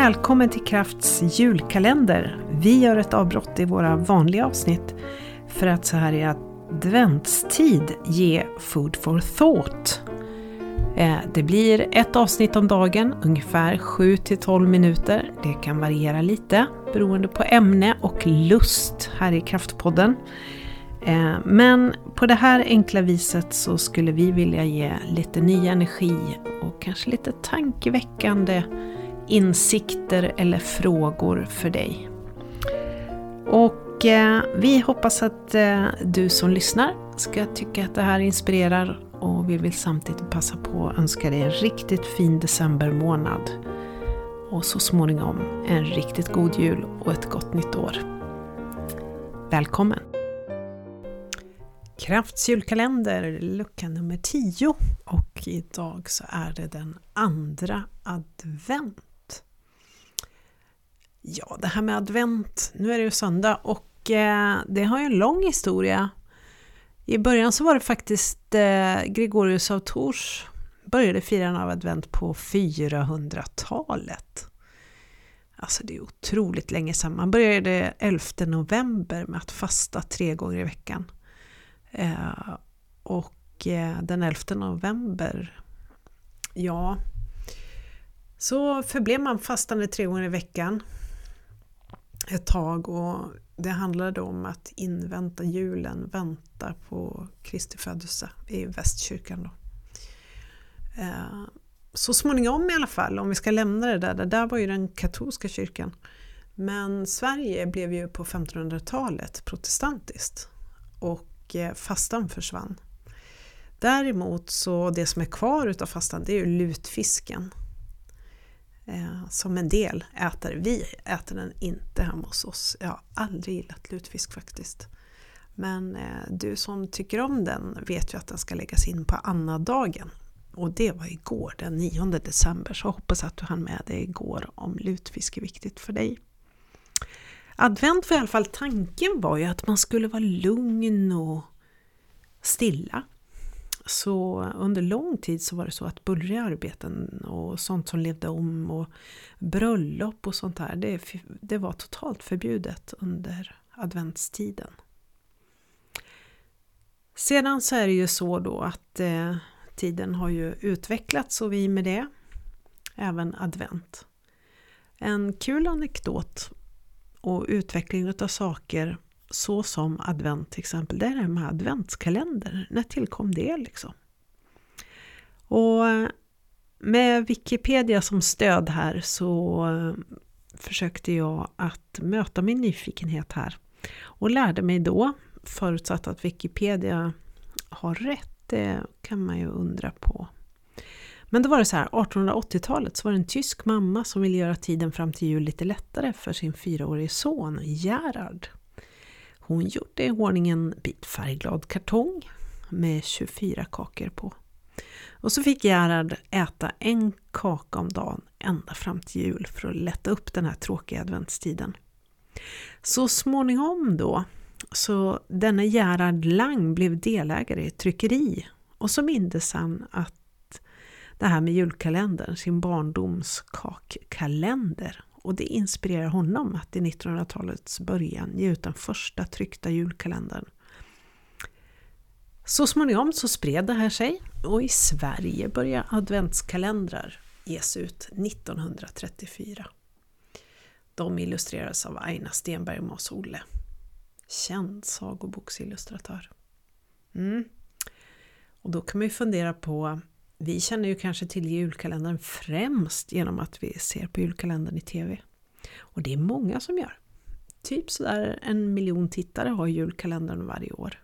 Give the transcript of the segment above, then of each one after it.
Välkommen till Krafts julkalender. Vi gör ett avbrott i våra vanliga avsnitt för att så här i adventstid ge food for thought. Eh, det blir ett avsnitt om dagen, ungefär 7-12 minuter. Det kan variera lite beroende på ämne och lust här i Kraftpodden. Eh, men på det här enkla viset så skulle vi vilja ge lite ny energi och kanske lite tankeväckande insikter eller frågor för dig. Och eh, vi hoppas att eh, du som lyssnar ska tycka att det här inspirerar och vi vill samtidigt passa på att önska dig en riktigt fin decembermånad. Och så småningom en riktigt god jul och ett gott nytt år. Välkommen! Krafts julkalender, lucka nummer 10 och idag så är det den andra advent. Ja, det här med advent, nu är det ju söndag och eh, det har ju en lång historia. I början så var det faktiskt eh, Gregorius av Tours började firandet av advent på 400-talet. Alltså det är otroligt länge sedan. Man började 11 november med att fasta tre gånger i veckan. Eh, och eh, den 11 november, ja, så förblev man fastande tre gånger i veckan ett tag och det handlade om att invänta julen, vänta på Kristi födelse i västkyrkan. Då. Eh, så småningom i alla fall, om vi ska lämna det där, det där var ju den katolska kyrkan. Men Sverige blev ju på 1500-talet protestantiskt och eh, fastan försvann. Däremot så det som är kvar utav fastan det är ju lutfisken eh, som en del äter. Vi äter den inte hemma hos oss. Jag har aldrig gillat lutfisk faktiskt. Men eh, du som tycker om den vet ju att den ska läggas in på annadagen. Och det var igår, den 9 december, så hoppas att du hann med det igår om lutfisk är viktigt för dig. Advent var i alla fall, tanken var ju att man skulle vara lugn och stilla så under lång tid så var det så att bullriga arbeten och sånt som levde om och bröllop och sånt där, det, det var totalt förbjudet under adventstiden. Sedan så är det ju så då att eh, tiden har ju utvecklats och vi med det även advent. En kul anekdot och utveckling av saker så som advent till exempel, det är det här med adventskalender. När tillkom det liksom? Och med Wikipedia som stöd här så eh, försökte jag att möta min nyfikenhet här och lärde mig då, förutsatt att Wikipedia har rätt, det kan man ju undra på. Men då var det så här, 1880-talet så var det en tysk mamma som ville göra tiden fram till jul lite lättare för sin fyraårige son Gerhard. Hon gjorde i ordning en bit färgglad kartong med 24 kakor på. Och så fick Gerhard äta en kaka om dagen ända fram till jul för att lätta upp den här tråkiga adventstiden. Så småningom då, så denna Gerhard Lang blev delägare i ett tryckeri och så mindes han att det här med julkalendern, sin barndoms kakkalender och det inspirerar honom att i 1900-talets början ge ut den första tryckta julkalendern. Så småningom så spred det här sig och i Sverige började adventskalendrar ges ut 1934. De illustrerades av Aina Stenberg och Mas Olle. Känd sagoboksillustratör. Mm. Och då kan man ju fundera på vi känner ju kanske till julkalendern främst genom att vi ser på julkalendern i TV. Och det är många som gör. Typ sådär en miljon tittare har julkalendern varje år.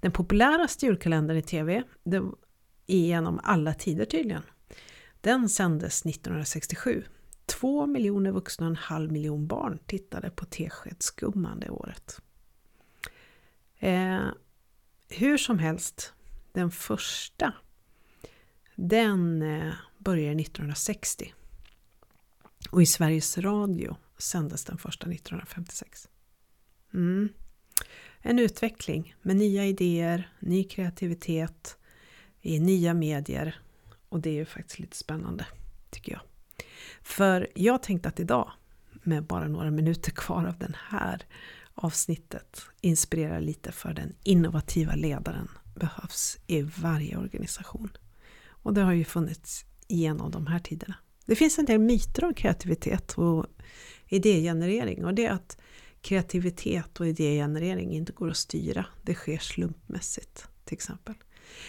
Den populäraste julkalendern i TV, det genom alla tider tydligen, den sändes 1967. Två miljoner vuxna och en halv miljon barn tittade på Teskedsgumman det året. Eh, hur som helst, den första den eh, började 1960 och i Sveriges Radio sändes den första 1956. Mm. En utveckling med nya idéer, ny kreativitet i nya medier och det är ju faktiskt lite spännande tycker jag. För jag tänkte att idag, med bara några minuter kvar av den här avsnittet, inspirera lite för den innovativa ledaren behövs i varje organisation. Och det har ju funnits genom de här tiderna. Det finns en del myter om kreativitet och idégenerering och det är att kreativitet och idégenerering inte går att styra. Det sker slumpmässigt till exempel.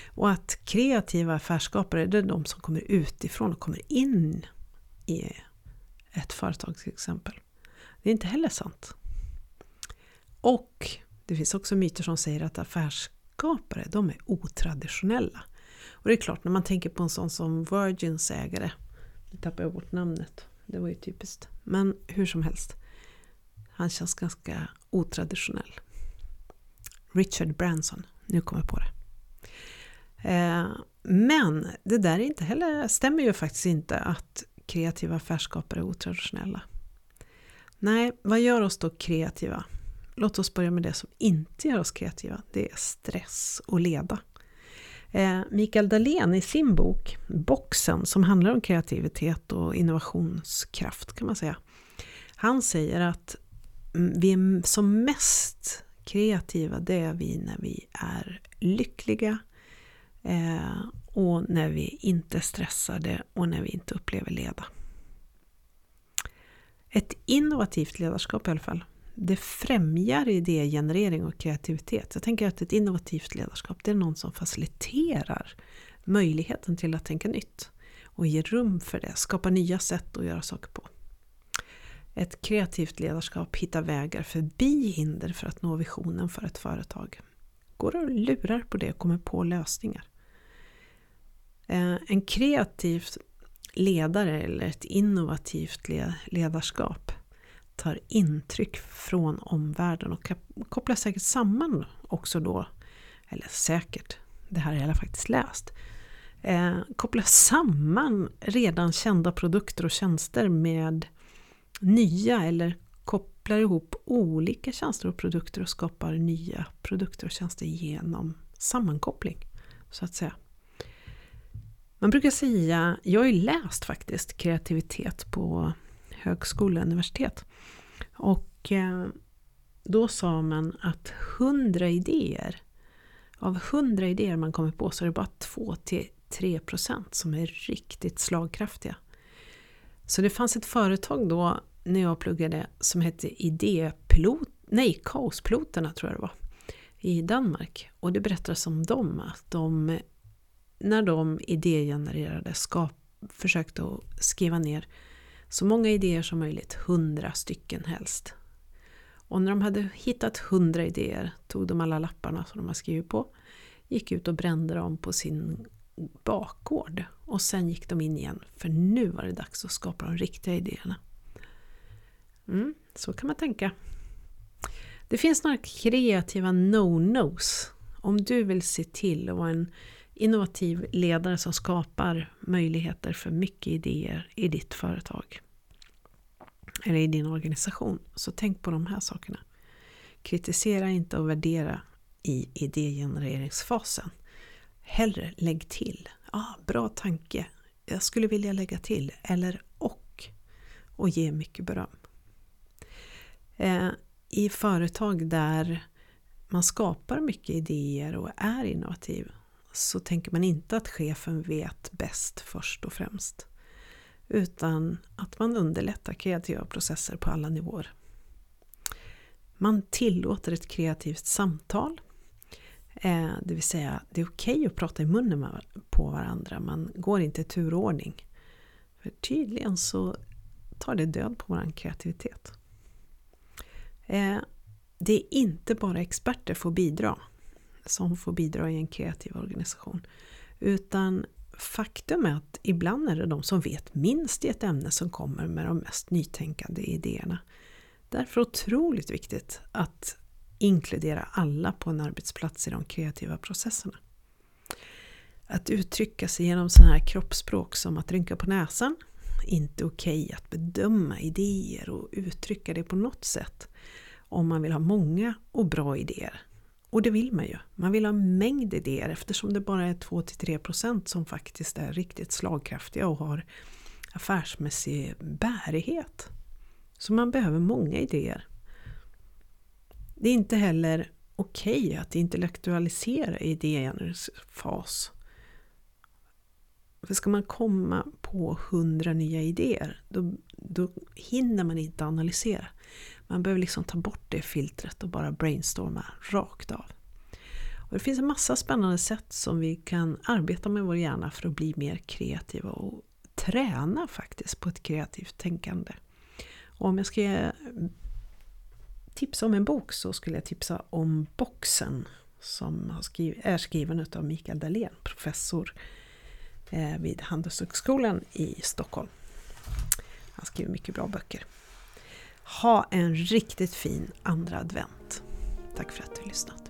Och att kreativa affärsskapare, det är de som kommer utifrån och kommer in i ett företag till exempel. Det är inte heller sant. Och det finns också myter som säger att affärsskapare, de är otraditionella. Och det är klart, när man tänker på en sån som Virgins ägare, nu tappar jag bort namnet, det var ju typiskt. Men hur som helst, han känns ganska otraditionell. Richard Branson, nu kommer jag på det. Eh, men det där är inte heller, stämmer ju faktiskt inte att kreativa affärsskapare är otraditionella. Nej, vad gör oss då kreativa? Låt oss börja med det som inte gör oss kreativa. Det är stress och leda. Eh, Mikael Dahlén i sin bok Boxen som handlar om kreativitet och innovationskraft kan man säga. Han säger att mm, vi är som mest kreativa det är vi när vi är lyckliga eh, och när vi inte är stressade och när vi inte upplever leda. Ett innovativt ledarskap i alla fall. Det främjar idégenerering och kreativitet. Jag tänker att ett innovativt ledarskap det är någon som faciliterar möjligheten till att tänka nytt och ger rum för det, skapar nya sätt att göra saker på. Ett kreativt ledarskap hittar vägar förbi hinder för att nå visionen för ett företag. Går och lurar på det och kommer på lösningar. Eh, en kreativ ledare eller ett innovativt ledarskap tar intryck från omvärlden och kopplar säkert samman också då, eller säkert, det här har jag faktiskt läst, eh, kopplar samman redan kända produkter och tjänster med nya eller kopplar ihop olika tjänster och produkter och skapar nya produkter och tjänster genom sammankoppling. Så att säga. Man brukar säga, jag har ju läst faktiskt kreativitet på högskola och universitet. Och då sa man att 100 idéer, av 100 idéer man kommer på så är det bara 2-3% som är riktigt slagkraftiga. Så det fanns ett företag då när jag pluggade som hette Idépilot, nej Kaospiloterna tror jag det var, i Danmark. Och det berättades om dem att de, när de idégenererade, skap, försökte att skriva ner så många idéer som möjligt, hundra stycken helst. Och när de hade hittat hundra idéer tog de alla lapparna som de har skrivit på, gick ut och brände dem på sin bakgård och sen gick de in igen för nu var det dags att skapa de riktiga idéerna. Mm, så kan man tänka. Det finns några kreativa no-nos om du vill se till att vara en innovativ ledare som skapar möjligheter för mycket idéer i ditt företag. Eller i din organisation. Så tänk på de här sakerna. Kritisera inte och värdera i idégenereringsfasen. Hellre lägg till. Ah, bra tanke. Jag skulle vilja lägga till. Eller och. Och ge mycket beröm. Eh, I företag där man skapar mycket idéer och är innovativ så tänker man inte att chefen vet bäst först och främst. Utan att man underlättar kreativa processer på alla nivåer. Man tillåter ett kreativt samtal. Eh, det vill säga, det är okej okay att prata i munnen på varandra. Man går inte i turordning. För tydligen så tar det död på vår kreativitet. Eh, det är inte bara experter får bidra som får bidra i en kreativ organisation. Utan faktum är att ibland är det de som vet minst i ett ämne som kommer med de mest nytänkande idéerna. Därför otroligt viktigt att inkludera alla på en arbetsplats i de kreativa processerna. Att uttrycka sig genom sådana här kroppsspråk som att rynka på näsan, inte okej okay att bedöma idéer och uttrycka det på något sätt om man vill ha många och bra idéer. Och det vill man ju. Man vill ha en mängd idéer eftersom det bara är 2-3% som faktiskt är riktigt slagkraftiga och har affärsmässig bärighet. Så man behöver många idéer. Det är inte heller okej okay att intellektualisera idéernas fas. För ska man komma på hundra nya idéer, då, då hinner man inte analysera. Man behöver liksom ta bort det filtret och bara brainstorma rakt av. Och det finns en massa spännande sätt som vi kan arbeta med vår hjärna för att bli mer kreativa och träna faktiskt på ett kreativt tänkande. Och om jag ska tipsa om en bok så skulle jag tipsa om Boxen som är skriven av Mikael Dahlén, professor eh, vid Handelshögskolan i Stockholm. Han skriver mycket bra böcker. Ha en riktigt fin andra advent. Tack för att du lyssnat.